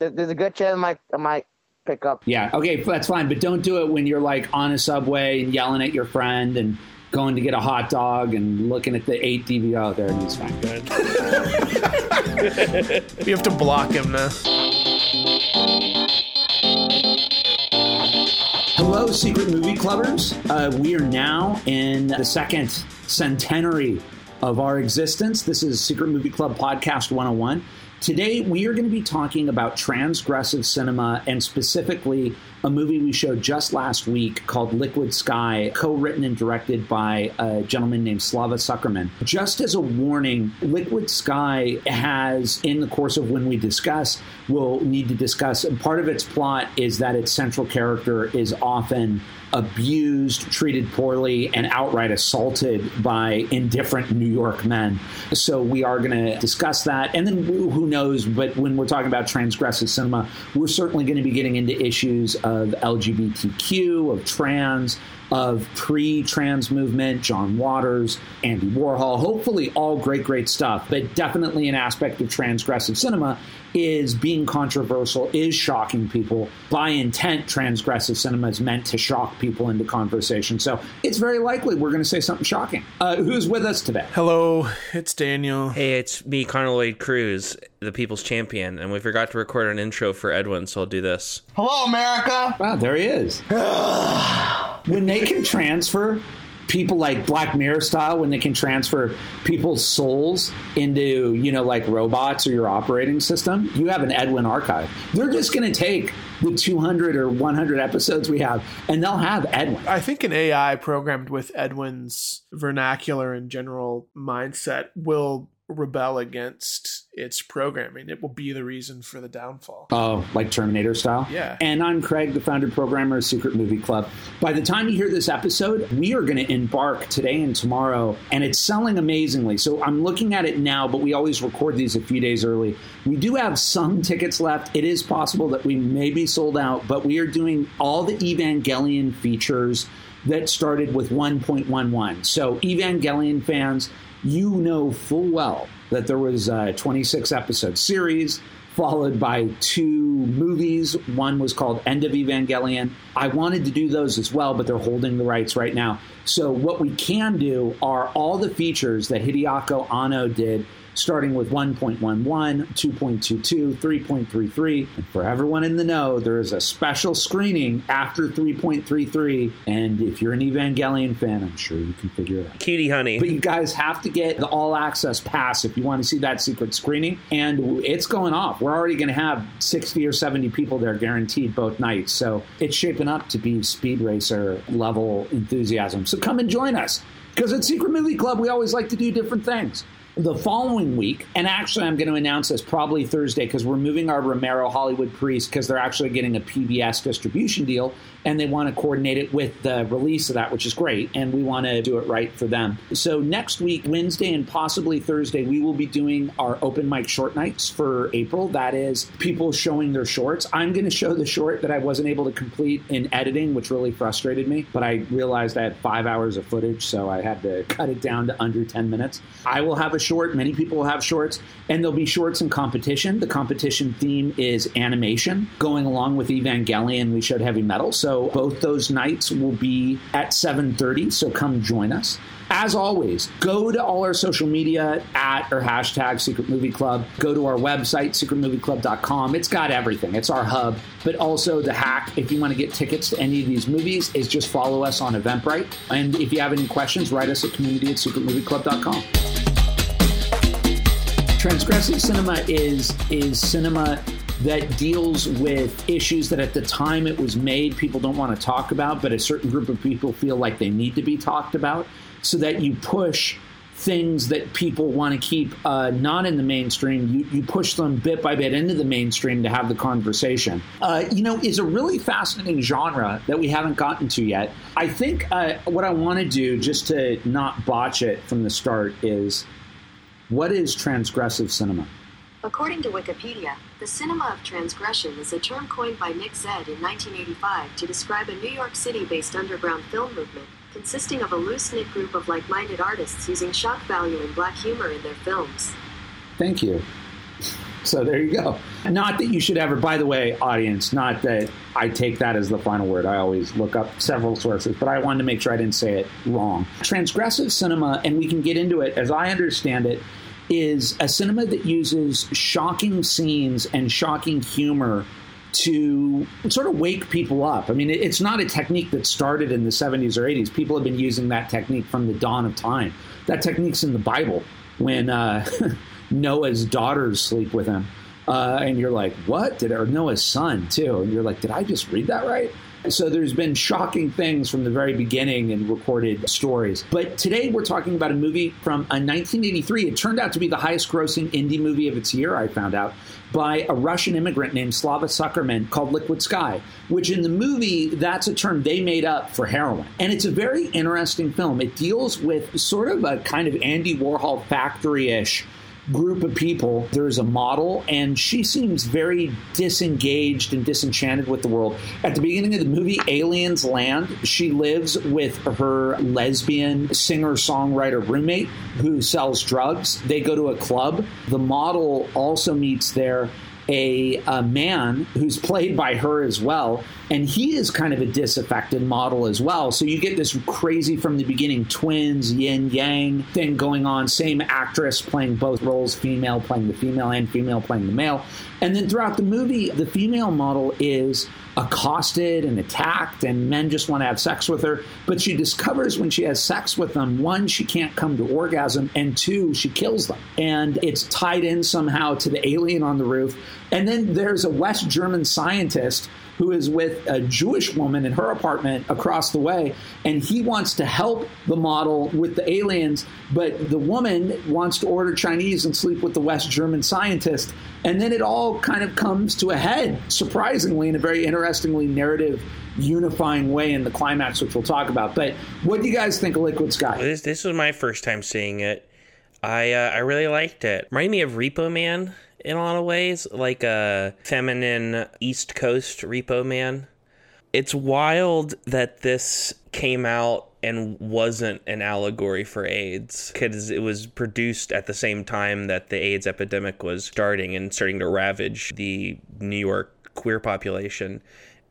there's a good chance I might, I might pick up. Yeah, okay, that's fine, but don't do it when you're like on a subway and yelling at your friend and going to get a hot dog and looking at the eight DVD. Oh, there He's Fine. Good. you have to block him now. Hello, Secret Movie Clubbers. Uh, we are now in the second centenary of our existence. This is Secret Movie Club Podcast 101. Today, we are going to be talking about transgressive cinema and specifically a movie we showed just last week called Liquid Sky, co written and directed by a gentleman named Slava Tsukerman. Just as a warning, Liquid Sky has, in the course of when we discuss, we'll need to discuss, part of its plot is that its central character is often abused, treated poorly, and outright assaulted by indifferent New York men. So we are going to discuss that. And then who knows, but when we're talking about transgressive cinema, we're certainly going to be getting into issues of LGBTQ, of trans, of pre trans movement, John Waters, Andy Warhol, hopefully all great, great stuff, but definitely an aspect of transgressive cinema is being controversial, is shocking people. By intent, transgressive cinema is meant to shock people into conversation. So it's very likely we're going to say something shocking. Uh, who's with us today? Hello, it's Daniel. Hey, it's me, Connor Lloyd Cruz, the People's Champion, and we forgot to record an intro for Edwin, so I'll do this. Hello, America. Wow, there he is. when they can transfer people like Black Mirror style, when they can transfer people's souls into, you know, like robots or your operating system, you have an Edwin archive. They're just going to take the 200 or 100 episodes we have and they'll have Edwin. I think an AI programmed with Edwin's vernacular and general mindset will rebel against its programming. It will be the reason for the downfall. Oh, like Terminator style? Yeah. And I'm Craig, the founder programmer of Secret Movie Club. By the time you hear this episode, we are going to embark today and tomorrow, and it's selling amazingly. So I'm looking at it now, but we always record these a few days early. We do have some tickets left. It is possible that we may be sold out, but we are doing all the Evangelion features that started with 1.11. So, Evangelion fans, you know full well that there was a 26 episode series followed by two movies. One was called End of Evangelion. I wanted to do those as well, but they're holding the rights right now. So, what we can do are all the features that Hideaki Anno did starting with 1.11, 2.22, 3.33. And for everyone in the know, there is a special screening after 3.33. And if you're an Evangelion fan, I'm sure you can figure it out. Cutie honey. But you guys have to get the all access pass if you want to see that secret screening. And it's going off. We're already going to have 60 or 70 people there guaranteed both nights. So it's shaping up to be speed racer level enthusiasm. So come and join us. Because at Secret Movie Club, we always like to do different things the following week, and actually, I'm going to announce this probably Thursday because we're moving our Romero Hollywood Priest because they're actually getting a PBS distribution deal and they want to coordinate it with the release of that, which is great. And we want to do it right for them. So next week, Wednesday and possibly Thursday, we will be doing our open mic short nights for April. That is people showing their shorts. I'm going to show the short that I wasn't able to complete in editing, which really frustrated me. But I realized I had five hours of footage, so I had to cut it down to under 10 minutes. I will have a short. Many people will have shorts, and there'll be shorts in competition. The competition theme is animation. Going along with Evangelion, we showed heavy metal. So both those nights will be at 7:30. So come join us. As always, go to all our social media at or hashtag Secret Movie Club. Go to our website, secretmovieclub.com. It's got everything. It's our hub. But also the hack, if you want to get tickets to any of these movies, is just follow us on Eventbrite. And if you have any questions, write us at community at secretmovieclub.com. Transgressive cinema is is cinema that deals with issues that at the time it was made people don't want to talk about, but a certain group of people feel like they need to be talked about, so that you push things that people want to keep uh, not in the mainstream, you, you push them bit by bit into the mainstream to have the conversation. Uh, you know, is a really fascinating genre that we haven't gotten to yet. I think uh, what I want to do, just to not botch it from the start, is what is transgressive cinema? According to Wikipedia, the cinema of transgression is a term coined by Nick Zedd in 1985 to describe a New York City based underground film movement consisting of a loose knit group of like minded artists using shock value and black humor in their films. Thank you. So there you go. Not that you should ever, by the way, audience, not that I take that as the final word. I always look up several sources, but I wanted to make sure I didn't say it wrong. Transgressive cinema, and we can get into it as I understand it, is a cinema that uses shocking scenes and shocking humor to sort of wake people up. I mean, it's not a technique that started in the 70s or 80s. People have been using that technique from the dawn of time. That technique's in the Bible when uh, Noah's daughters sleep with him. Uh, and you're like, what? Did or Noah's son too? And you're like, did I just read that right? So there's been shocking things from the very beginning in recorded stories. But today we're talking about a movie from uh, a 1983. It turned out to be the highest grossing indie movie of its year, I found out, by a Russian immigrant named Slava Tsukerman called Liquid Sky, which in the movie, that's a term they made up for heroin. And it's a very interesting film. It deals with sort of a kind of Andy Warhol factory ish group of people. There's a model, and she seems very disengaged and disenchanted with the world. At the beginning of the movie, Aliens Land, she lives with her lesbian singer songwriter roommate who sells drugs. They go to a club. The model also meets there a, a, man who's played by her as well, and he is kind of a disaffected model as well. So you get this crazy from the beginning twins, yin yang thing going on. Same actress playing both roles, female playing the female and female playing the male. And then throughout the movie, the female model is accosted and attacked, and men just want to have sex with her. But she discovers when she has sex with them, one, she can't come to orgasm, and two, she kills them. And it's tied in somehow to the alien on the roof. And then there's a West German scientist who is with a Jewish woman in her apartment across the way, and he wants to help the model with the aliens, but the woman wants to order Chinese and sleep with the West German scientist. And then it all kind of comes to a head, surprisingly, in a very interestingly narrative unifying way in the climax, which we'll talk about. But what do you guys think of Liquid Sky? This this was my first time seeing it. I uh, I really liked it. Reminded me of Repo Man in a lot of ways, like a feminine East Coast Repo Man. It's wild that this came out and wasn't an allegory for AIDS because it was produced at the same time that the AIDS epidemic was starting and starting to ravage the New York queer population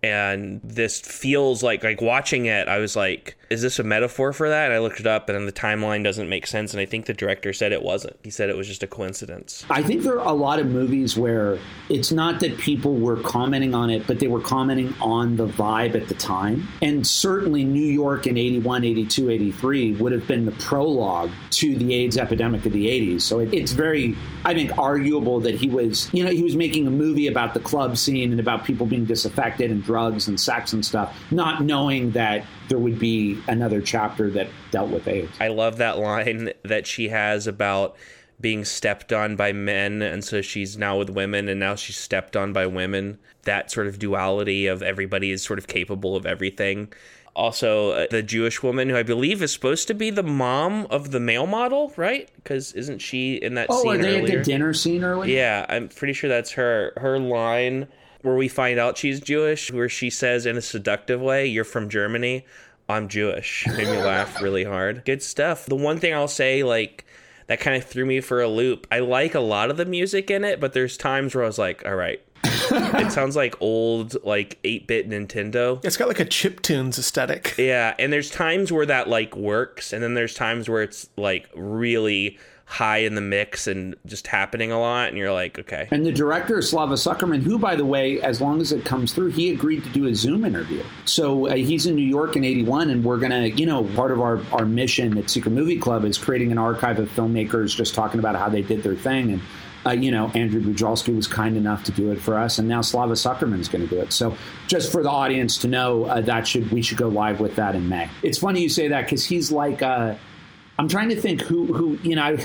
and this feels like like watching it i was like is this a metaphor for that? And i looked it up and the timeline doesn't make sense and i think the director said it wasn't. He said it was just a coincidence. I think there are a lot of movies where it's not that people were commenting on it but they were commenting on the vibe at the time. And certainly new york in 81 82 83 would have been the prologue to the aids epidemic of the 80s so it, it's very i think arguable that he was you know he was making a movie about the club scene and about people being disaffected and drugs and sex and stuff, not knowing that there would be another chapter that dealt with AIDS. I love that line that she has about being stepped on by men and so she's now with women and now she's stepped on by women. That sort of duality of everybody is sort of capable of everything. Also uh, the jewish woman who i believe is supposed to be the mom of the male model right? Because isn't she in that oh, scene are they earlier? at the dinner scene earlier yeah i'm pretty sure that's her. Her line where we find out she's Jewish, where she says in a seductive way, You're from Germany. I'm Jewish. Made me laugh really hard. Good stuff. The one thing I'll say, like, that kind of threw me for a loop. I like a lot of the music in it, but there's times where I was like, all right. it sounds like old, like 8 bit Nintendo. It's got like a chip tunes aesthetic. Yeah. And there's times where that, like, works. And then there's times where it's, like, really high in the mix and just happening a lot and you're like okay and the director slava tsukerman who by the way as long as it comes through he agreed to do a zoom interview so uh, he's in new york in 81 and we're gonna you know part of our, our mission at secret movie club is creating an archive of filmmakers just talking about how they did their thing and uh, you know, Andrew Bujalski was kind enough to do it for us, and now Slava Tsukerman's going to do it. So, just for the audience to know, uh, that should we should go live with that in May. It's funny you say that because he's like, uh, I'm trying to think who who you know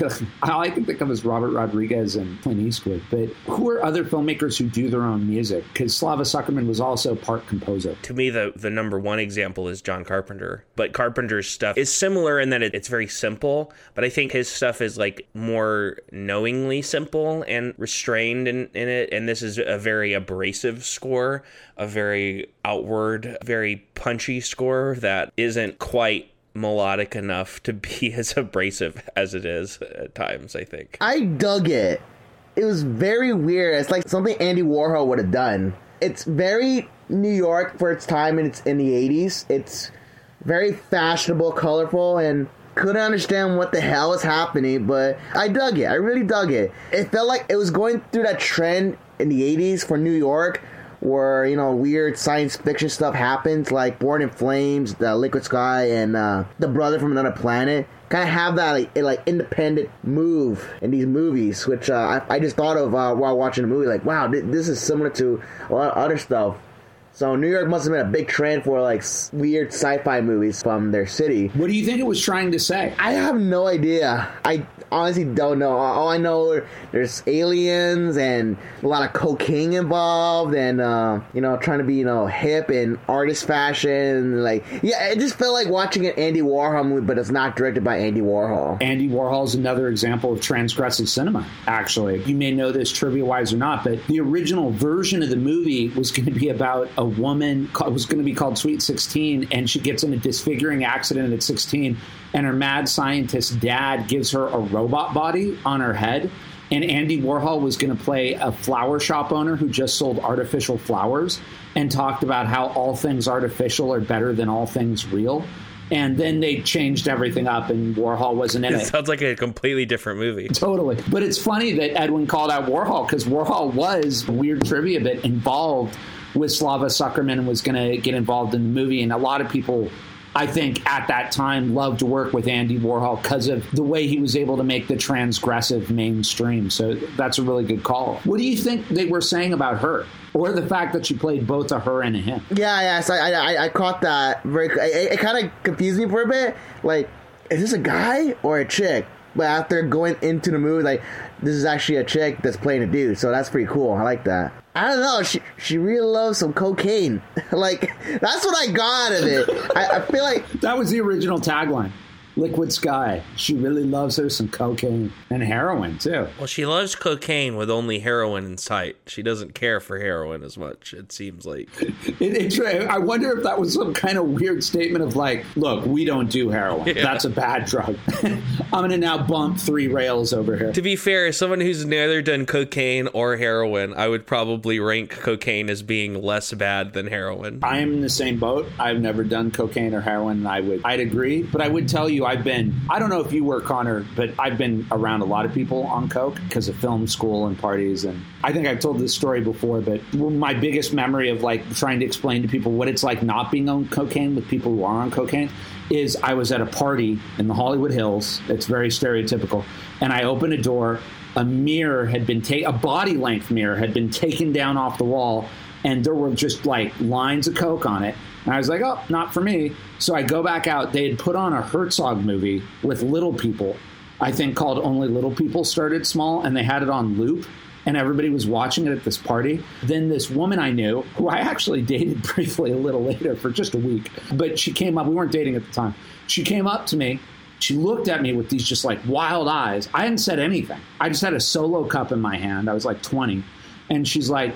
all I can think of is Robert Rodriguez and Clint Eastwood, but who are other filmmakers who do their own music? Because Slava Tsukerman was also part composer. To me, the the number one example is John Carpenter, but Carpenter's stuff is similar in that it, it's very simple, but I think his stuff is like more knowingly simple and restrained in, in it, and this is a very abrasive score, a very outward, very punchy score that isn't quite melodic enough to be as abrasive as it is at times, I think. I dug it. it was very weird. It's like something Andy Warhol would have done. It's very New York for its time, and it's in the '80s. It's very fashionable, colorful, and couldn't understand what the hell was happening, but I dug it. I really dug it. It felt like it was going through that trend in the 80s for New York where, you know, weird science fiction stuff happens, like Born in Flames, The Liquid Sky, and uh, The Brother from Another Planet. Kind of have that like, like independent move in these movies, which uh, I, I, just thought of uh, while watching the movie. Like, wow, th- this is similar to a lot of other stuff so New York must have been a big trend for like weird sci-fi movies from their city. What do you think it was trying to say? I have no idea. I honestly don't know. All I know there's aliens and a lot of cocaine involved, and uh, you know, trying to be you know hip and artist fashion. Like, yeah, it just felt like watching an Andy Warhol movie, but it's not directed by Andy Warhol. Andy Warhol is another example of transgressive cinema. Actually, you may know this trivia wise or not, but the original version of the movie was going to be about a woman was going to be called Sweet 16, and she gets in a disfiguring accident at 16, and her mad scientist dad gives her a robot body on her head. And Andy Warhol was going to play a flower shop owner who just sold artificial flowers and talked about how all things artificial are better than all things real and then they changed everything up and warhol wasn't in it, it sounds like a completely different movie totally but it's funny that edwin called out warhol because warhol was weird trivia bit involved with Slava Tsukerman and was going to get involved in the movie. And a lot of people, I think, at that time loved to work with Andy Warhol because of the way he was able to make the transgressive mainstream. So that's a really good call. What do you think they were saying about her? Or the fact that she played both a her and a him. Yeah, yeah. So I, I, I caught that very. It, it kind of confused me for a bit. Like, is this a guy or a chick? But after going into the movie, like, this is actually a chick that's playing a dude. So that's pretty cool. I like that. I don't know. She she really loves some cocaine. like that's what I got out of it. I, I feel like that was the original tagline. Liquid Sky. She really loves her some cocaine and heroin too. Well, she loves cocaine with only heroin in sight. She doesn't care for heroin as much. It seems like. it, it, I wonder if that was some kind of weird statement of like, "Look, we don't do heroin. Yeah. That's a bad drug. I'm going to now bump three rails over here." To be fair, as someone who's neither done cocaine or heroin, I would probably rank cocaine as being less bad than heroin. I am in the same boat. I've never done cocaine or heroin. I would, I'd agree, but I would tell you I've been, I don't know if you were, Connor, but I've been around a lot of people on Coke because of film school and parties. And I think I've told this story before, but my biggest memory of like trying to explain to people what it's like not being on cocaine with people who are on cocaine is I was at a party in the Hollywood Hills. It's very stereotypical. And I opened a door. A mirror had been taken, a body length mirror had been taken down off the wall, and there were just like lines of Coke on it and I was like, oh, not for me. So I go back out. They had put on a Herzog movie with little people, I think called Only Little People Started Small, and they had it on loop. And everybody was watching it at this party. Then this woman I knew, who I actually dated briefly a little later for just a week, but she came up, we weren't dating at the time. She came up to me she looked at me with these just like wild eyes. I hadn't said anything. I just had a solo cup in my hand. I was like 20. And she's like,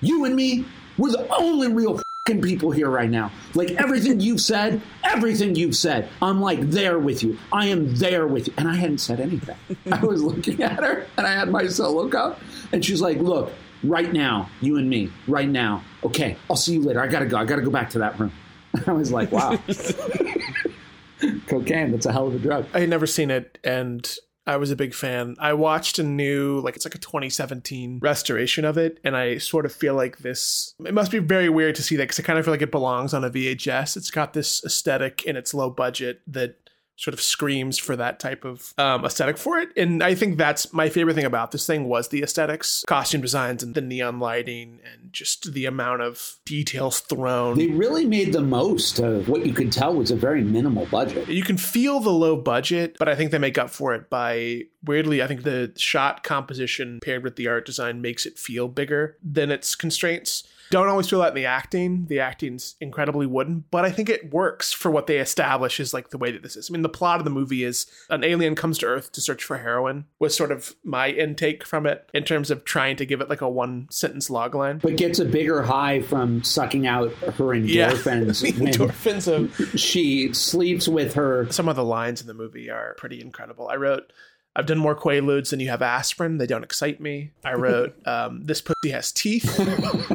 You and me, we're the only real people here right now. Like everything you've said, everything you've said, I'm like there with you. I am there with you. And I hadn't said anything. I was looking at her and I had my solo cup. And she's like, look, right now, you and me, right now. Okay, I'll see you later. I gotta go. I gotta go back to that room. I was like, wow. Cocaine, that's a hell of a drug. I had never seen it and I was a big fan. I watched a new, like, it's like a 2017 restoration of it, and I sort of feel like this. It must be very weird to see that because I kind of feel like it belongs on a VHS. It's got this aesthetic and it's low budget that sort of screams for that type of um, aesthetic for it. And I think that's my favorite thing about this thing was the aesthetics, costume designs, and the neon lighting, and just the amount of details thrown. They really made the most of what you could tell was a very minimal budget. You can feel the low budget, but I think they make up for it by weirdly, I think the shot composition paired with the art design makes it feel bigger than its constraints. Don't always feel that in the acting. The acting's incredibly wooden, but I think it works for what they establish is like the way that this is. I mean, the plot of the movie is an alien comes to Earth to search for heroin, was sort of my intake from it in terms of trying to give it like a one sentence logline. But gets a bigger high from sucking out her endorphins. Yeah. endorphins of she sleeps with her. Some of the lines in the movie are pretty incredible. I wrote I've done more Quaaludes than you have aspirin. They don't excite me. I wrote, um, This pussy has teeth.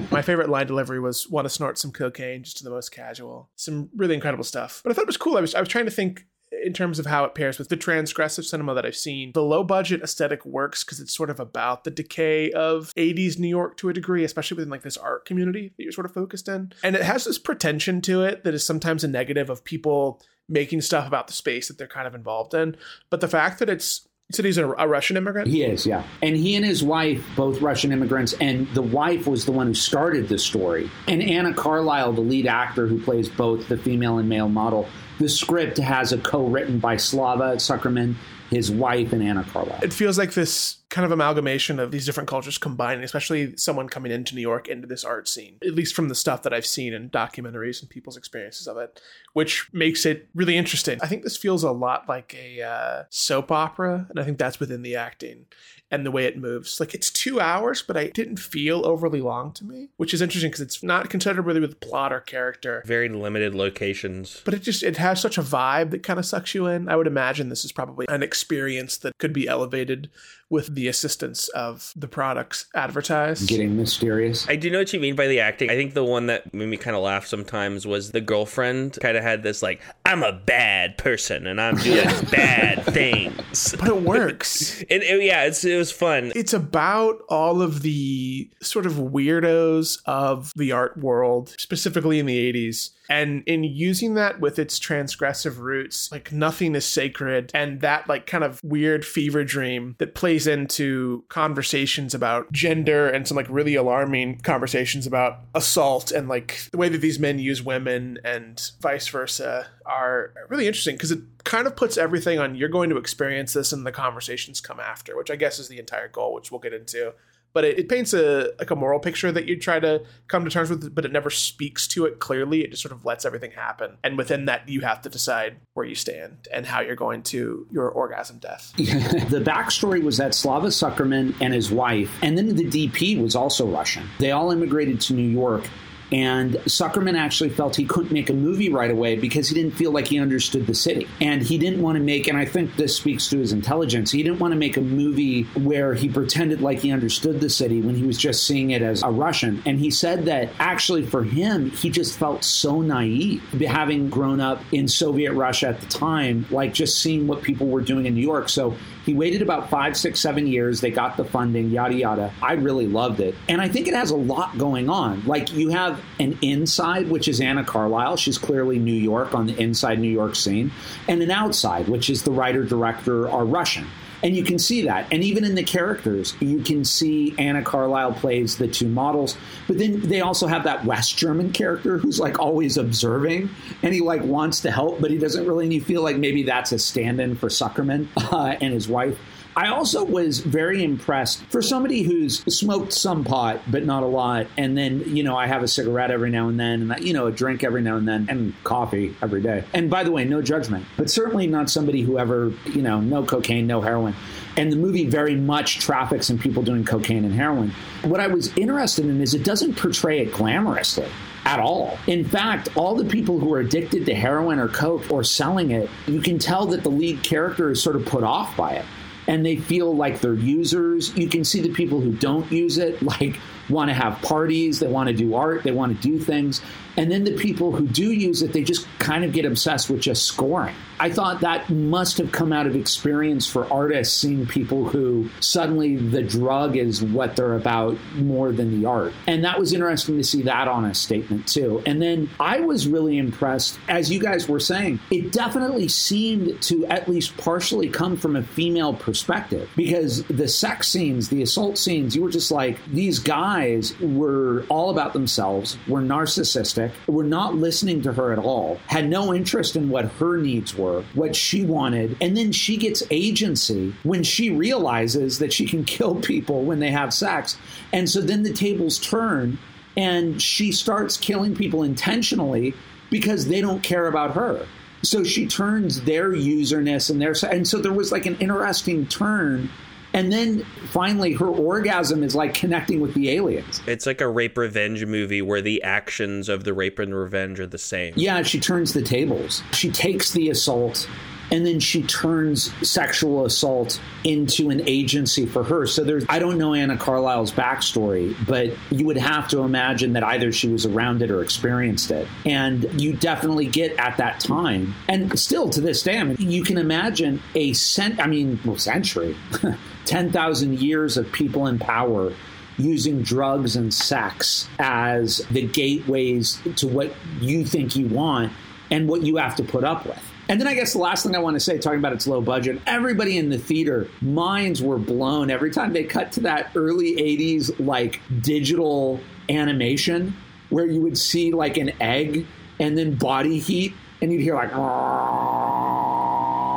My favorite line delivery was, Want to snort some cocaine, just to the most casual. Some really incredible stuff. But I thought it was cool. I was, I was trying to think in terms of how it pairs with the transgressive cinema that I've seen. The low budget aesthetic works because it's sort of about the decay of 80s New York to a degree, especially within like this art community that you're sort of focused in. And it has this pretension to it that is sometimes a negative of people making stuff about the space that they're kind of involved in. But the fact that it's said he's a, a, Russian immigrant? He is, yeah. And he and his wife, both Russian immigrants, and the wife was the one who started the story. And Anna Carlisle, the lead actor who plays both the female and male model, the script has a co-written by Slava Tsukerman, his wife, and Anna Carlisle. It feels like this kind of amalgamation of these different cultures combining, especially someone coming into New York into this art scene, at least from the stuff that I've seen in documentaries and people's experiences of it, which makes it really interesting. I think this feels a lot like a uh, soap opera, and I think that's within the acting and the way it moves. Like it's two hours, but I didn't feel overly long to me, which is interesting because it's not considered really with plot or character. Very limited locations. But it just it has such a vibe that kind of sucks you in. I would imagine this is probably an experience that could be elevated with the assistance of the products advertised. Getting mysterious. I do know what you mean by the acting. I think the one that made me kind of laugh sometimes was the girlfriend kind of had this like, I'm a bad person and I'm doing bad things. But it works. and it, yeah, it's, it was fun. It's about all of the sort of weirdos of the art world, specifically in the 80s and in using that with its transgressive roots like nothing is sacred and that like kind of weird fever dream that plays into conversations about gender and some like really alarming conversations about assault and like the way that these men use women and vice versa are really interesting because it kind of puts everything on you're going to experience this and the conversations come after which i guess is the entire goal which we'll get into but it, it, paints a like a moral picture that you try to come to terms with but it never speaks to it clearly. It just sort of lets everything happen. And within that you have to decide where you stand and how you're going to your orgasm death. The backstory was that slava tsukerman and his wife and then the dp was also russian. They all immigrated to new york and Tsukerman actually felt he couldn't make a movie right away because he didn't feel like he understood the city. And he didn't want to make, and I think this speaks to his intelligence, he didn't want to make a movie where he pretended like he understood the city when he was just seeing it as a Russian. And he said that actually for him, he just felt so naive, having grown up in Soviet Russia at the time, like just seeing what people were doing in New York. So he waited about five, six, seven years. They got the funding, yada, yada. I really loved it. And I think it has a lot going on. Like you have an inside, which is Anna Carlisle. She's clearly New York on the inside New York scene, and an outside, which is the writer director are Russian. And you can see that. And even in the characters, you can see Anna Carlisle plays the two models. But then they also have that West German character who's like always observing and he like wants to help, but he doesn't really. And you feel like maybe that's a stand in for Tsukerman uh, and his wife. I also was very impressed for somebody who's smoked some pot, but not a lot. And then, you know, I have a cigarette every now and then, and, you know, a drink every now and then, and coffee every day. And by the way, no judgment, but certainly not somebody who ever, you know, no cocaine, no heroin. And the movie very much traffics in people doing cocaine and heroin. What I was interested in is it doesn't portray it glamorously at all. In fact, all the people who are addicted to heroin or coke or selling it, you can tell that the lead character is sort of put off by it and they feel like they're users. You can see the people who don't use it, like want to have parties, they want to do art, they want to do things. And then the people who do use it, they just kind of get obsessed with just scoring. I thought that must have come out of experience for artists seeing people who suddenly the drug is what they're about more than the art. And that was interesting to see that on a statement too. And then I was really impressed, as you guys were saying, it definitely seemed to at least partially come from a female perspective because the sex scenes, the assault scenes, you were just like, these guys were all about themselves, were narcissistic, were not listening to her at all, had no interest in what her needs were what she wanted. And then she gets agency when she realizes that she can kill people when they have sex. And so then the tables turn and she starts killing people intentionally because they don't care about her. So she turns their userness and their and so there was like an interesting turn and then finally, her orgasm is like connecting with the aliens. It's like a rape revenge movie where the actions of the rape and revenge are the same. Yeah, she turns the tables. She takes the assault and then she turns sexual assault into an agency for her. So there's, I don't know Anna Carlisle's backstory, but you would have to imagine that either she was around it or experienced it. And you definitely get at that time, and still to this day, I mean, you can imagine a cent, I mean, well, century, 10,000 years of people in power using drugs and sex as the gateways to what you think you want and what you have to put up with. And then I guess the last thing I want to say, talking about its low budget, everybody in the theater, minds were blown every time they cut to that early 80s, like digital animation where you would see like an egg and then body heat, and you'd hear like,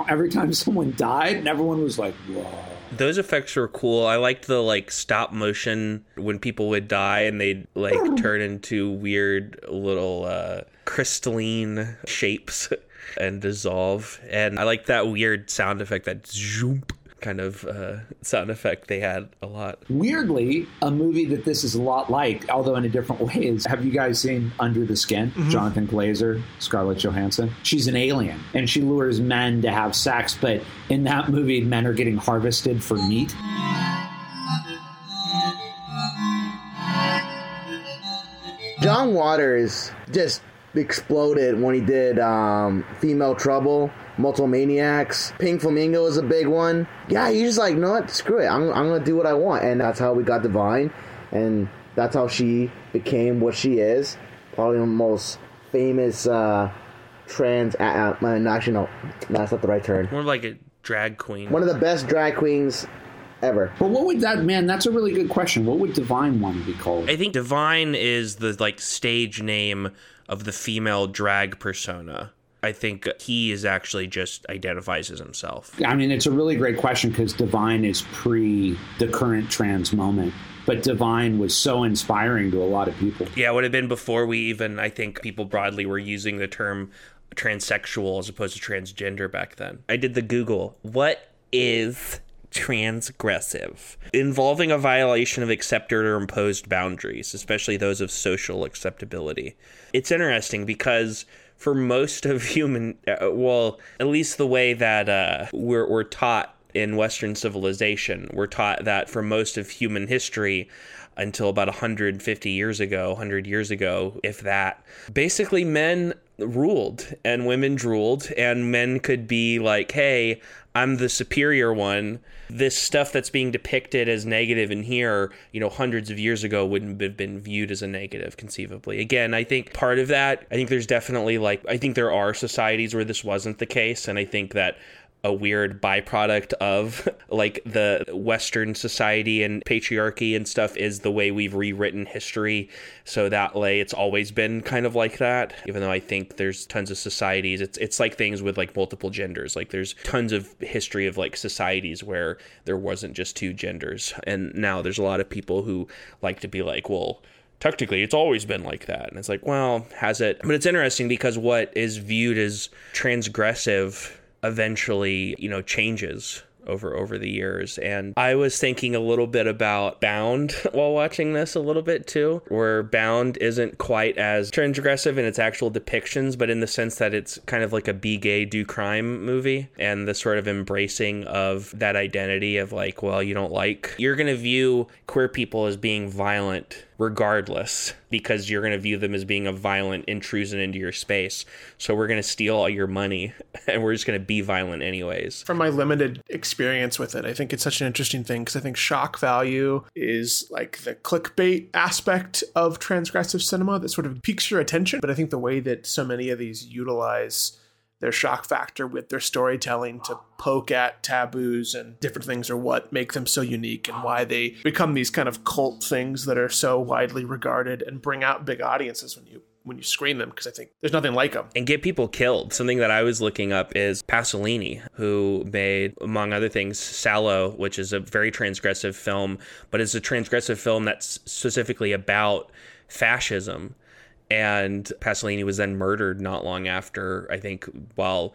every time someone died, and everyone was like, whoa. Those effects were cool. I liked the like stop motion when people would die and they'd like turn into weird little uh, crystalline shapes and dissolve. And I like that weird sound effect, that zoom kind of uh, sound effect they had a lot. Weirdly, a movie that this is a lot like, although in a different way, is have you guys seen Under the Skin? Jonathan Glazer, Scarlett Johansson. She's an alien and she lures men to have sex, but in that movie, men are getting harvested for meat. John Waters just exploded when he did um, Female Trouble, Multiple Maniacs. Pink Flamingo is a big one. Yeah, he's just like, no, what? Screw it. I'm, I'm going to do what I want. And that's how we got Divine. And that's how she became what she is. Probably the most famous uh, trans. Uh, uh, no, actually, no. That's not the right term. More like a drag queen. One of the best drag queens ever. But what would that, man, that's a really good question. What would Divine want to be called? I think Divine is the like stage name of the female drag persona. I think he is actually just identifies as himself. I mean, it's a really great question because Divine is pre the current trans moment. But Divine was so inspiring to a lot of people. Yeah, it would have been before we even, I think people broadly were using the term transsexual as opposed to transgender back then. I did the Google. What is transgressive? Involving a violation of accepted or imposed boundaries, especially those of social acceptability. It's interesting because for most of human, uh, well, at least the way that uh, we're, we're taught in Western civilization, we're taught that for most of human history, until about 150 years ago, 100 years ago, if that. Basically, men ruled and women drooled and men could be like, hey, I'm the superior one. This stuff that's being depicted as negative in here, you know, hundreds of years ago wouldn't have been viewed as a negative, conceivably. Again, I think part of that, I think there's definitely like, I think there are societies where this wasn't the case, and I think that a weird byproduct of like the western society and patriarchy and stuff is the way we've rewritten history. So that way it's always been kind of like that even though i think there's tons of societies. It's it's like things with like multiple genders. Like there's tons of history of like societies where there wasn't just two genders. And now there's a lot of people who like to be like well technically it's always been like that. And it's like well has it? But it's interesting because what is viewed as transgressive eventually, you know, changes over over the years. And i was thinking a little bit about bound while watching this a little bit too where bound isn't quite as transgressive in its actual depictions but in the sense that it's kind of like a be gay do crime movie and the sort of embracing of that identity of like well you don't like you're going to view queer people as being violent regardless because you're going to view them as being a violent intrusion into your space. So we're going to steal all your money and we're just going to be violent anyways. From my limited experience with it, I think it's such an interesting thing because I think shock value is like the clickbait aspect of transgressive cinema that sort of piques your attention. But I think the way that so many of these utilize their shock factor with their storytelling to poke at taboos and different things are what make them so unique and why they become these kind of cult things that are so widely regarded and bring out big audiences when you when you screen them because I think there's nothing like them. And get people killed. Something that I was looking up is Pasolini, who made, among other things, Salò, which is a very transgressive film, but it's a transgressive film that's specifically about fascism and Pasolini was then murdered not long after, I think, while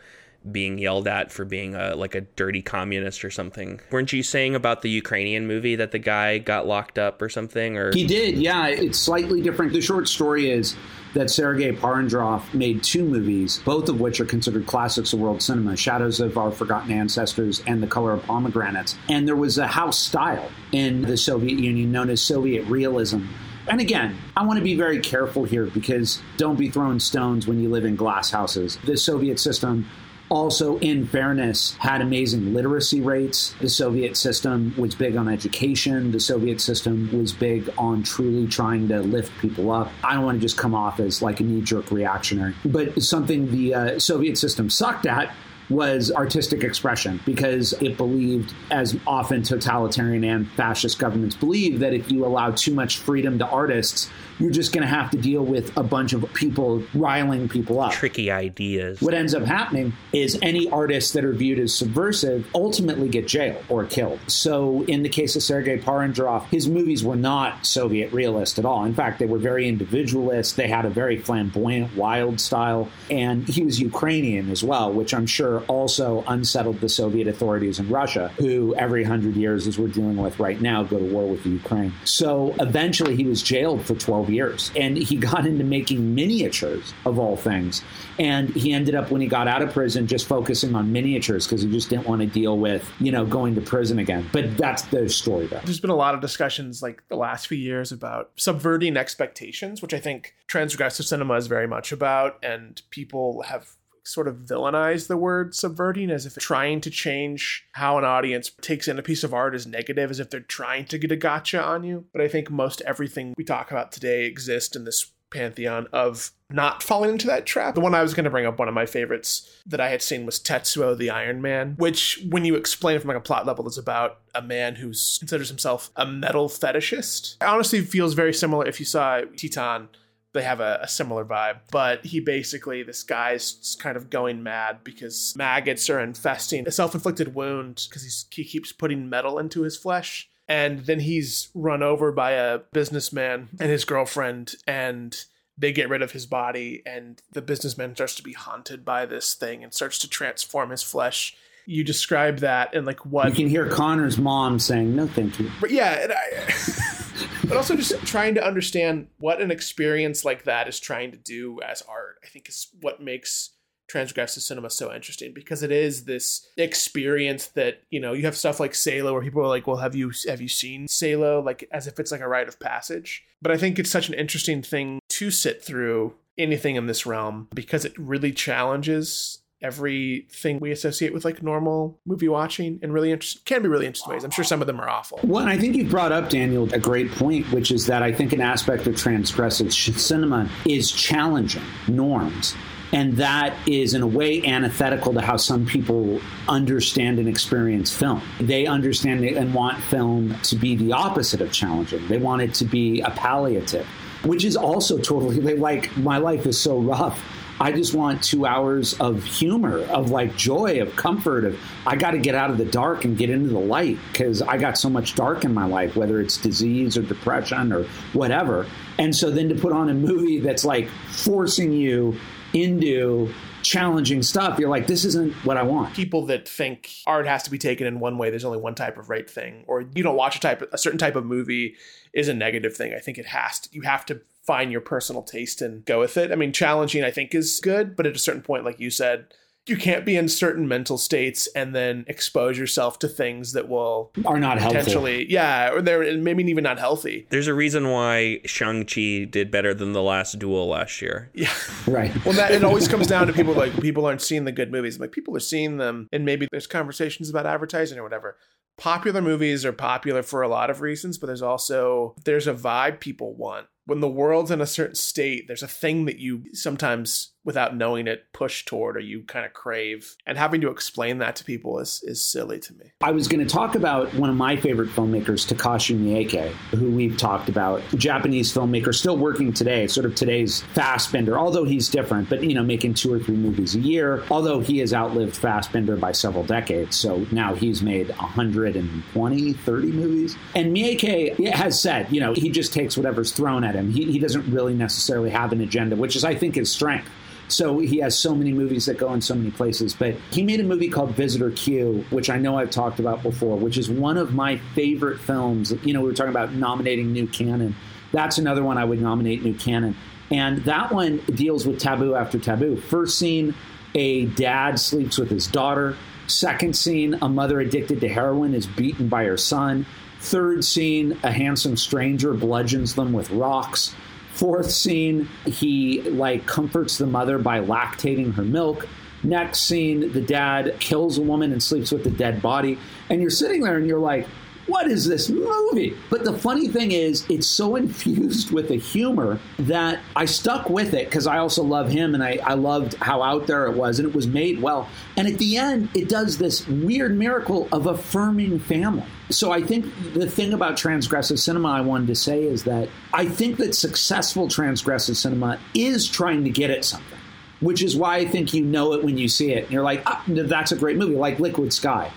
being yelled at for being a like a dirty communist or something. Weren't you saying about the Ukrainian movie that the guy got locked up or something? Or he did, yeah. It's slightly different. The short story is that Sergei Parajanov made two movies, both of which are considered classics of world cinema Shadows of Our Forgotten Ancestors and The Color of Pomegranates. And there was a house style in the Soviet Union known as Soviet realism. And again, I want to be very careful here because don't be throwing stones when you live in glass houses. The Soviet system also, in fairness, had amazing literacy rates. The Soviet system was big on education. The Soviet system was big on truly trying to lift people up. I don't want to just come off as like a knee jerk reactionary, but something the uh, Soviet system sucked at was artistic expression because it believed, as often totalitarian and fascist governments believe, that if you allow too much freedom to artists, you're just going to have to deal with a bunch of people riling people up. Tricky ideas. What ends up happening is any artists that are viewed as subversive ultimately get jailed or killed. So, in the case of Sergei Parajanov, his movies were not Soviet realist at all. In fact, they were very individualist. They had a very flamboyant, wild style. And he was Ukrainian as well, which I'm sure also unsettled the Soviet authorities in Russia, who every hundred years, as we're dealing with right now, go to war with the Ukraine. So, eventually, he was jailed for 12 years. And he got into making miniatures of all things. And he ended up, when he got out of prison, just focusing on miniatures because he just didn't want to deal with, you know, going to prison again. But that's the story, though. There's been a lot of discussions like the last few years about subverting expectations, which I think transgressive cinema is very much about. And people have sort of villainize the word subverting as if trying to change how an audience takes in a piece of art is negative, as if they're trying to get a gotcha on you. But I think most everything we talk about today exists in this pantheon of not falling into that trap. The one I was going to bring up, one of my favorites that I had seen was Tetsuo the Iron Man, which, when you explain it from like a plot level, is about a man who considers himself a metal fetishist. It honestly feels very similar if you saw Titane they have a, a, similar vibe. But he basically, this guy's kind of going mad because maggots are infesting a self inflicted wound because he keeps putting metal into his flesh. And then he's run over by a businessman and his girlfriend, and they get rid of his body. And the businessman starts to be haunted by this thing and starts to transform his flesh you describe that and like what you can hear Connor's mom saying no thank you. But yeah, I, but also just trying to understand what an experience like that is trying to do as art. I think is what makes transgressive cinema so interesting because it is this experience that you know you have stuff like Salo where people are like, "Well, have you have you seen Salo?" Like as if it's like a rite of passage. But I think it's such an interesting thing to sit through anything in this realm because it really challenges everything we associate with like normal movie watching and really interesting can be really interesting ways. I'm sure some of them are awful. Well, I think you brought up Daniel a great point, which is that I think an aspect of transgressive cinema is challenging norms. And that is, in a way, antithetical to how some people understand and experience film. They understand and want film to be the opposite of challenging. They want it to be a palliative, which is also totally like, my life is so rough I just want two hours of humor, of like joy, of comfort, of I got to get out of the dark and get into the light because I got so much dark in my life, whether it's disease or depression or whatever. And so then to put on a movie that's like forcing you into challenging stuff, you're like, this isn't what I want. People that think art has to be taken in one way, there's only one type of right thing, or you don't watch a type a certain type of movie is a negative thing. I think it has to you have to find your personal taste and go with it. I mean, challenging I think is good, but at a certain point, like you said, you can't be in certain mental states and then expose yourself to things that will are not potentially, helpful. yeah, or they're maybe even not healthy. There's a reason why Shang Chi did better than the last Duel last year. Yeah, right. Well, that it always comes down to people like people aren't seeing the good movies. Like people are seeing them, and maybe there's conversations about advertising or whatever popular movies are popular for a lot of reasons but there's also there's a vibe people want when the world's in a certain state, there's a thing that you sometimes, without knowing it, push toward or you kind of crave. And having to explain that to people is, is silly to me. I was going to talk about one of my favorite filmmakers, Takashi Miike, who we've talked about. Japanese filmmaker, still working today, sort of today's Fassbinder, although he's different, but, you know, making two or three movies a year, although he has outlived Fassbinder by several decades. So now he's made 120, 30 movies. And Miike has said, you know, he just takes whatever's thrown at him him. He, he doesn't really necessarily have an agenda, which is, I think, his strength So he has so many movies that go in so many places. But he made a movie called Visitor Q, which I know I've talked about before, which is one of my favorite films. You know, we were talking about nominating new canon. That's another one I would nominate new canon. And that one deals with taboo after taboo. First scene, a dad sleeps with his daughter. Second scene, a mother addicted to heroin is beaten by her son. Third scene, a handsome stranger bludgeons them with rocks. Fourth scene, he like comforts the mother by lactating her milk. Next scene, the dad kills a woman and sleeps with the dead body. And you're sitting there and you're like, what is this movie? But the funny thing is, it's so infused with the humor that I stuck with it because I also love him and I, I loved how out there it was and it was made well. And at the end, it does this weird miracle of affirming family. So I think the thing about transgressive cinema I wanted to say is that I think that successful transgressive cinema is trying to get at something. Which is why I think you know it when you see it. And you're like, ah, that's a great movie, like Liquid Sky.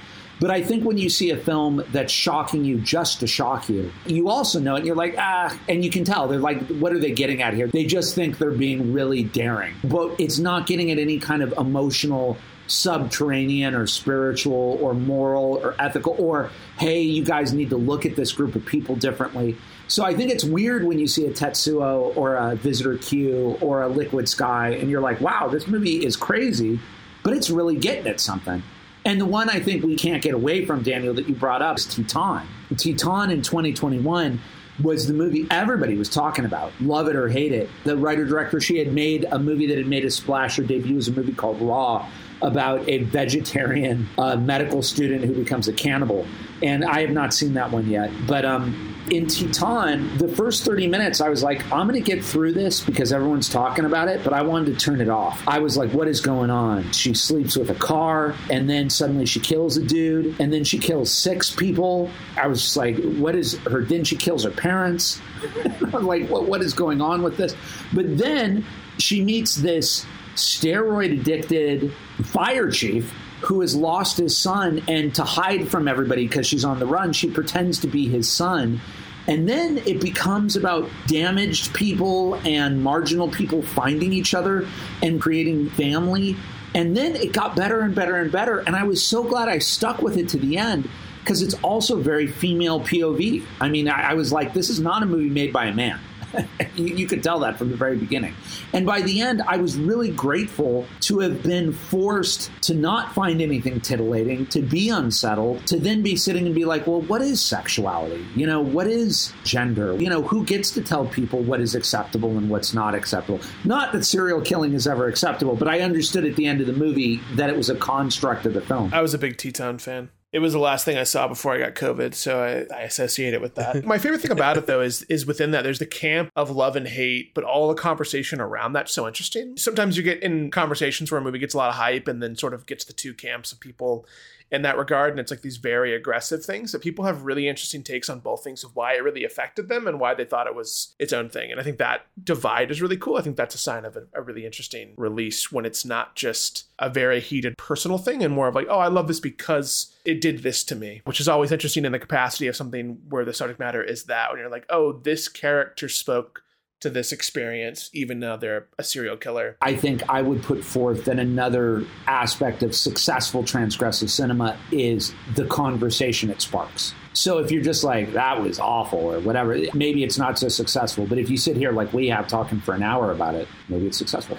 But I think when you see a film that's shocking you just to shock you, you also know it and you're like, ah, and you can tell. They're like, what are they getting at here? They just think they're being really daring. But it's not getting at any kind of emotional subterranean or spiritual or moral or ethical or hey you guys need to look at this group of people differently so i think it's weird when you see a tetsuo or a visitor q or a liquid sky and you're like wow this movie is crazy but it's really getting at something and the one I think we can't get away from, Daniel, that you brought up is Titane. Titane in 2021 was the movie everybody was talking about, love it or hate it. The writer director, she had made a movie that had made a splash or debut was a movie called Raw about a vegetarian uh, medical student who becomes a cannibal. And I have not seen that one yet. But um, in Titane, the first 30 minutes, I was like, I'm going to get through this because everyone's talking about it, but I wanted to turn it off. I was like, what is going on? She sleeps with a car, and then suddenly she kills a dude, and then she kills six people. I was just like, what is her? Then she kills her parents. I'm like, what, what is going on with this? But then she meets this steroid addicted fire chief who has lost his son, and to hide from everybody because she's on the run, she pretends to be his son. And then it becomes about damaged people and marginal people finding each other and creating family. And then it got better and better and better. And I was so glad I stuck with it to the end because it's also very female POV. I mean, I, I was like, this is not a movie made by a man. you, you, could tell that from the very beginning. And by the end, I was really grateful to have been forced to not find anything titillating, to be unsettled, to then be sitting and be like, well, what is sexuality? You know, what is gender? You know, who gets to tell people what is acceptable and what's not acceptable? Not that serial killing is ever acceptable, but I understood at the end of the movie that it was a construct of the film. I was a big Titane fan. It was the last thing I saw before I got COVID, so I, I associate it with that. My favorite thing about it, though, is is within that there's the camp of love and hate, but all the conversation around that's so interesting. Sometimes you get in conversations where a movie gets a lot of hype and then sort of gets the two camps of people in that regard. And it's like these very aggressive things that people have really interesting takes on both things of why it really affected them and why they thought it was its own thing. And I think that divide is really cool. I think that's a sign of a, a really interesting release when it's not just a very heated personal thing and more of like, oh, I love this because it did this to me, which is always interesting in the capacity of something where the subject matter is that when you're like, oh, this character spoke to this experience, even though they're a serial killer. I think I would put forth that another aspect of successful transgressive cinema is the conversation it sparks. So if you're just like, that was awful or whatever, maybe it's not so successful. But if you sit here like we have talking for an hour about it, maybe it's successful.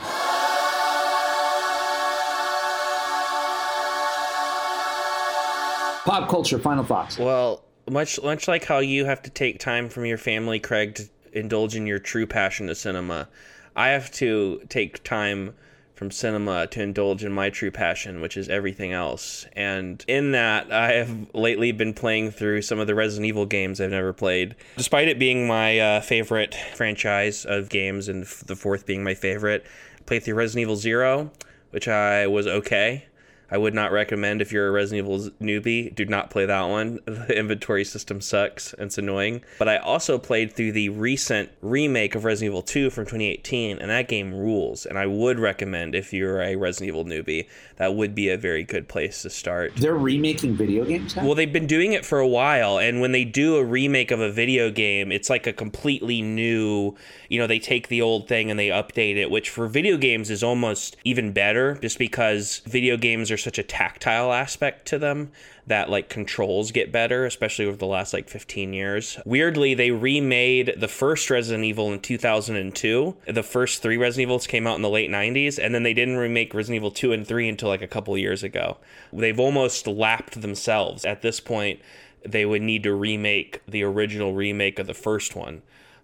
Pop culture, final thoughts. Well, much much like how you have to take time from your family, Craig, to indulge in your true passion to cinema. I have to take time from cinema to indulge in my true passion, which is everything else. And in that, I have lately been playing through some of the Resident Evil games I've never played. Despite it being my uh, favorite franchise of games and the fourth being my favorite, I played through Resident Evil Zero, which I was okay. I would not recommend if you're a Resident Evil newbie, do not play that one. The inventory system sucks it's annoying. But I also played through the recent remake of Resident Evil 2 from 2018, and that game rules. And I would recommend if you're a Resident Evil newbie, that would be a very good place to start. They're remaking video games now? Well, they've been doing it for a while, and when they do a remake of a video game, it's like a completely new, you know, they take the old thing and they update it, which for video games is almost even better just because video games are such a tactile aspect to them that like controls get better, especially over the last like 15 years. Weirdly, they remade the first Resident Evil in 2002. The first three Resident Evils came out in the late 90s, and then they didn't remake Resident Evil 2 and 3 until like a couple years ago. They've almost lapped themselves. At this point, they would need to remake the original remake of the first one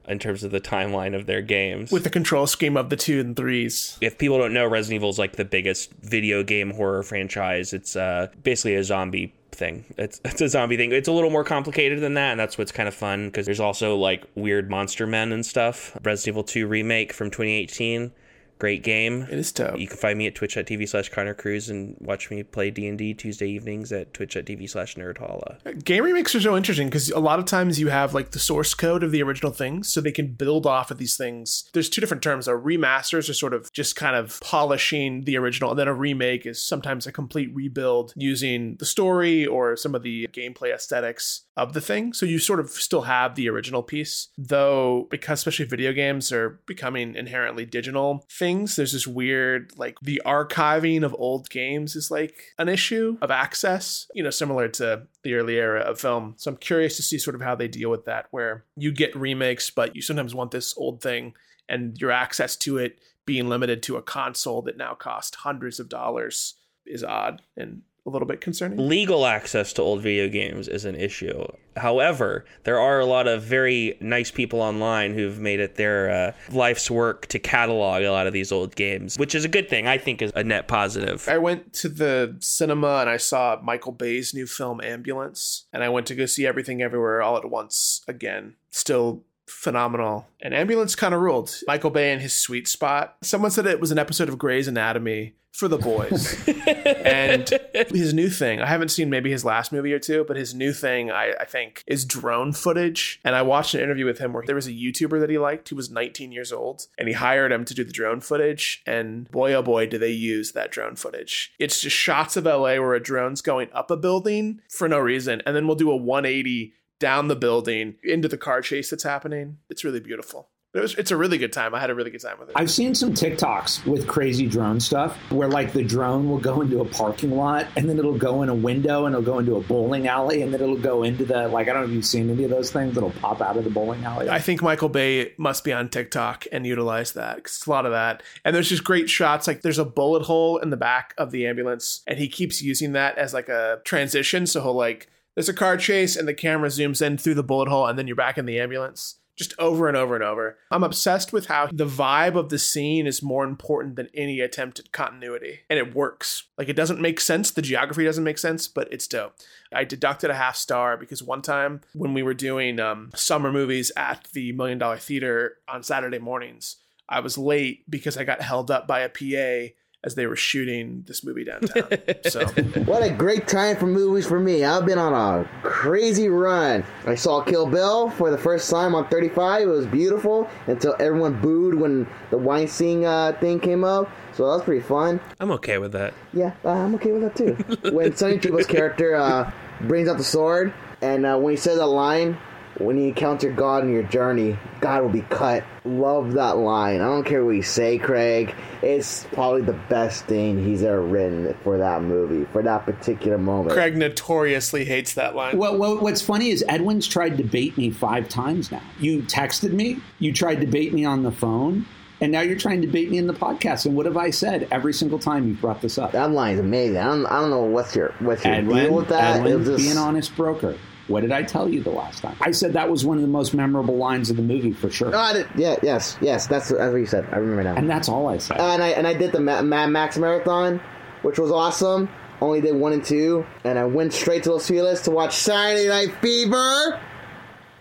in terms of the timeline of their games. with the control scheme of the two and threes. if people don't know, Resident Evil is like the biggest video game horror franchise. It's uh, basically a zombie thing. It's, it's a zombie thing. It's a little more complicated than that, and that's what's kind of fun because there's also like weird monster men and stuff. Resident Evil 2 remake from 2018. Great game. It is dope. You can find me at twitch.tv slash Connor Cruz and watch me play D&D Tuesday evenings at twitch.tv slash nerdhalla. Game remakes are so interesting because a lot of times you have like the source code of the original things, so they can build off of these things. There's two different terms. A remasters are sort of just kind of polishing the original, and then a remake is sometimes a complete rebuild using the story or some of the gameplay aesthetics of the thing. So you sort of still have the original piece, though, because especially video games are becoming inherently digital things, there's this weird, like, the archiving of old games is like an issue of access, you know, similar to the early era of film. So I'm curious to see sort of how they deal with that, where you get remakes, but you sometimes want this old thing and your access to it being limited to a console that now costs hundreds of dollars is odd and a little bit concerning. legal access to old video games is an issue. However, there are a lot of very nice people online who've made it their uh, life's work to catalog a lot of these old games, which is a good thing. I think is a net positive. I went to the cinema and I saw Michael Bay's new film Ambulance, and I went to go see Everything Everywhere All at Once again. Still phenomenal. And Ambulance kind of ruled. Michael Bay in his sweet spot. Someone said it was an episode of Grey's Anatomy for the boys. and his new thing, I haven't seen maybe his last movie or two, but his new thing, I, I think, is drone footage. And I watched an interview with him where there was a YouTuber that he liked who was 19 years old, and he hired him to do the drone footage. And boy, oh boy, do they use that drone footage. It's just shots of LA where a drone's going up a building for no reason, and then we'll do a 180 down the building into the car chase that's happening. It's really beautiful. It was, it's a really good time. I had a really good time with it. I've seen some TikToks with crazy drone stuff where like the drone will go into a parking lot and then it'll go in a window and it'll go into a bowling alley and then it'll go into the like I don't know if you've seen any of those things that'll pop out of the bowling alley. I think Michael Bay must be on TikTok and utilize that it's a lot of that. And there's just great shots. Like there's a bullet hole in the back of the ambulance, and he keeps using that as like a transition. So he'll like there's a car chase, and the camera zooms in through the bullet hole, and then you're back in the ambulance. Just over and over and over. I'm obsessed with how the vibe of the scene is more important than any attempt at continuity. And it works. Like it doesn't make sense. The geography doesn't make sense, but it's dope. I deducted a half star because one time when we were doing um, summer movies at the Million Dollar Theater on Saturday mornings, I was late because I got held up by a PA as they were shooting this movie downtown. so What a great time for movies for me. I've been on a crazy run. I saw Kill Bill for the first time on 35. It was beautiful until everyone booed when the Weinstein uh, thing came up. So that was pretty fun. I'm okay with that. Yeah, uh, I'm okay with that too. when Sonny Chiba's character uh, brings out the sword, and uh, when he says that line, when you encounter God in your journey, God will be cut. Love that line. I don't care what you say, Craig. It's probably the best thing he's ever written for that movie, for that particular moment. Craig notoriously hates that line. Well, well, what's funny is Edwin's tried to bait me five times now. You texted me, you tried to bait me on the phone, and now you're trying to bait me in the podcast. And what have I said every single time you brought this up? That line's amazing. I don't, I don't know what's your what's your Edwin, deal with that. Edwin, just- be an honest broker. What did I tell you the last time? I said that was one of the most memorable lines of the movie for sure. No, I did, yeah, yes, yes. That's, that's what you said. I remember now. and that's all I said. and I and I did the Ma- Mad Max marathon, which was awesome. Only did one and two, and I went straight to Los Feliz to watch Saturday Night Fever,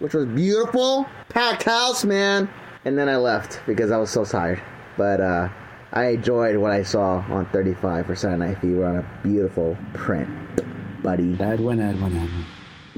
which was beautiful, packed house, man. And then I left because I was so tired. But uh, I enjoyed what I saw on 35 for Saturday Night Fever on a beautiful print, buddy. Edwin, Edwin, Edwin.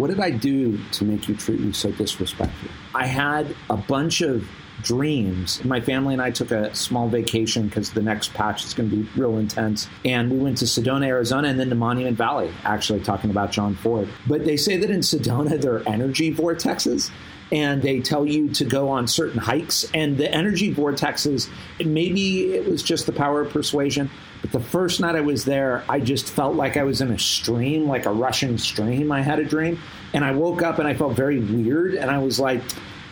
What did I do to make you treat me so disrespectful? I had a bunch of dreams. My family and I took a small vacation because the next patch is going to be real intense. And we went to Sedona, Arizona, and then to Monument Valley, actually talking about John Ford. But they say that in Sedona, there are energy vortexes and they tell you to go on certain hikes. And the energy vortexes, maybe it was just the power of persuasion, but the first night I was there, I just felt like I was in a stream, like a rushing stream. I had a dream. And I woke up and I felt very weird. And I was like,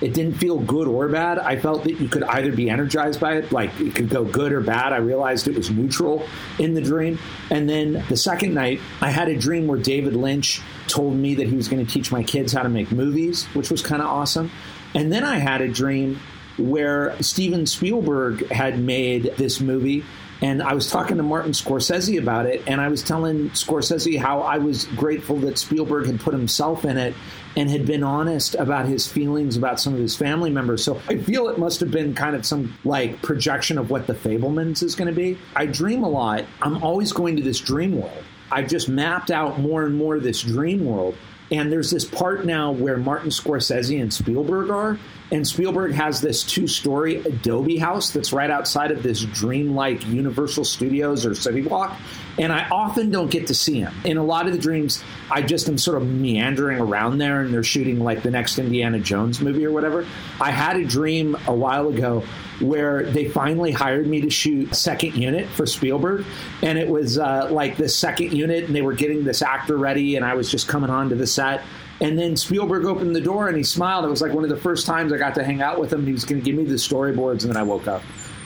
it didn't feel good or bad. I felt that you could either be energized by it, like it could go good or bad. I realized it was neutral in the dream. And then the second night, I had a dream where David Lynch told me that he was going to teach my kids how to make movies, which was kind of awesome. And then I had a dream where Steven Spielberg had made this movie and I was talking to Martin Scorsese about it, and I was telling Scorsese how I was grateful that Spielberg had put himself in it and had been honest about his feelings about some of his family members. So I feel it must have been kind of some like projection of what the Fabelmans is going to be. I dream a lot. I'm always going to this dream world. I've just mapped out more and more this dream world. And there's this part now where Martin Scorsese and Spielberg are. And Spielberg has this two story Adobe house that's right outside of this dreamlike Universal Studios or City Walk. And I often don't get to see him. In a lot of the dreams, I just am sort of meandering around there and they're shooting like the next Indiana Jones movie or whatever. I had a dream a while ago where they finally hired me to shoot second unit for Spielberg. And it was uh, like the second unit, and they were getting this actor ready, and I was just coming onto the set. And then Spielberg opened the door and he smiled. It was like one of the first times I got to hang out with him. He was going to give me the storyboards, and then I woke up.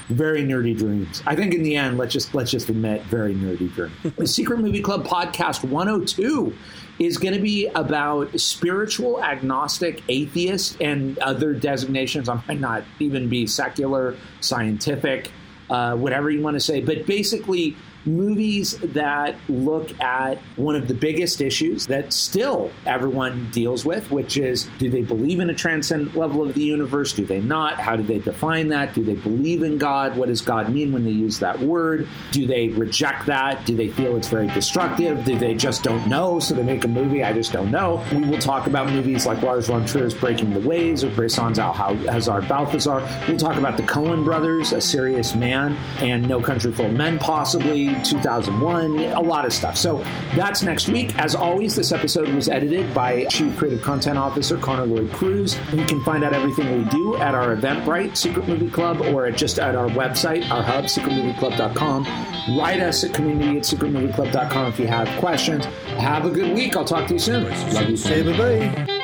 Very nerdy dreams. I think in the end, let's just let's just admit, very nerdy dreams. the Secret Movie Club podcast 102 is going to be about spiritual, agnostic, atheist, and other designations. I might not even be secular, scientific, uh, whatever you want to say, but basically movies that look at one of the biggest issues that still everyone deals with, which is do they believe in a transcendent level of the universe? Do they not? How do they define that? Do they believe in God? What does God mean when they use that word? Do they reject that? Do they feel it's very destructive? Do they just don't know? So they make a movie, I just don't know. We will talk about movies like Lars von Trier's Breaking the Waves or Bresson's Au Hasard Balthazar. We'll talk about the Coen brothers, A Serious Man, and No Country for Men, possibly. 2001, a lot of stuff. So that's next week. As always, this episode was edited by Chief Creative Content Officer Connor Lloyd Cruz. You can find out everything we do at our Eventbrite Secret Movie Club or just at our website, our hub, secretmovieclub.com. Write us at community at secretmovieclub.com if you have questions. Have a good week. I'll talk to you soon. Love you. Say bye bye.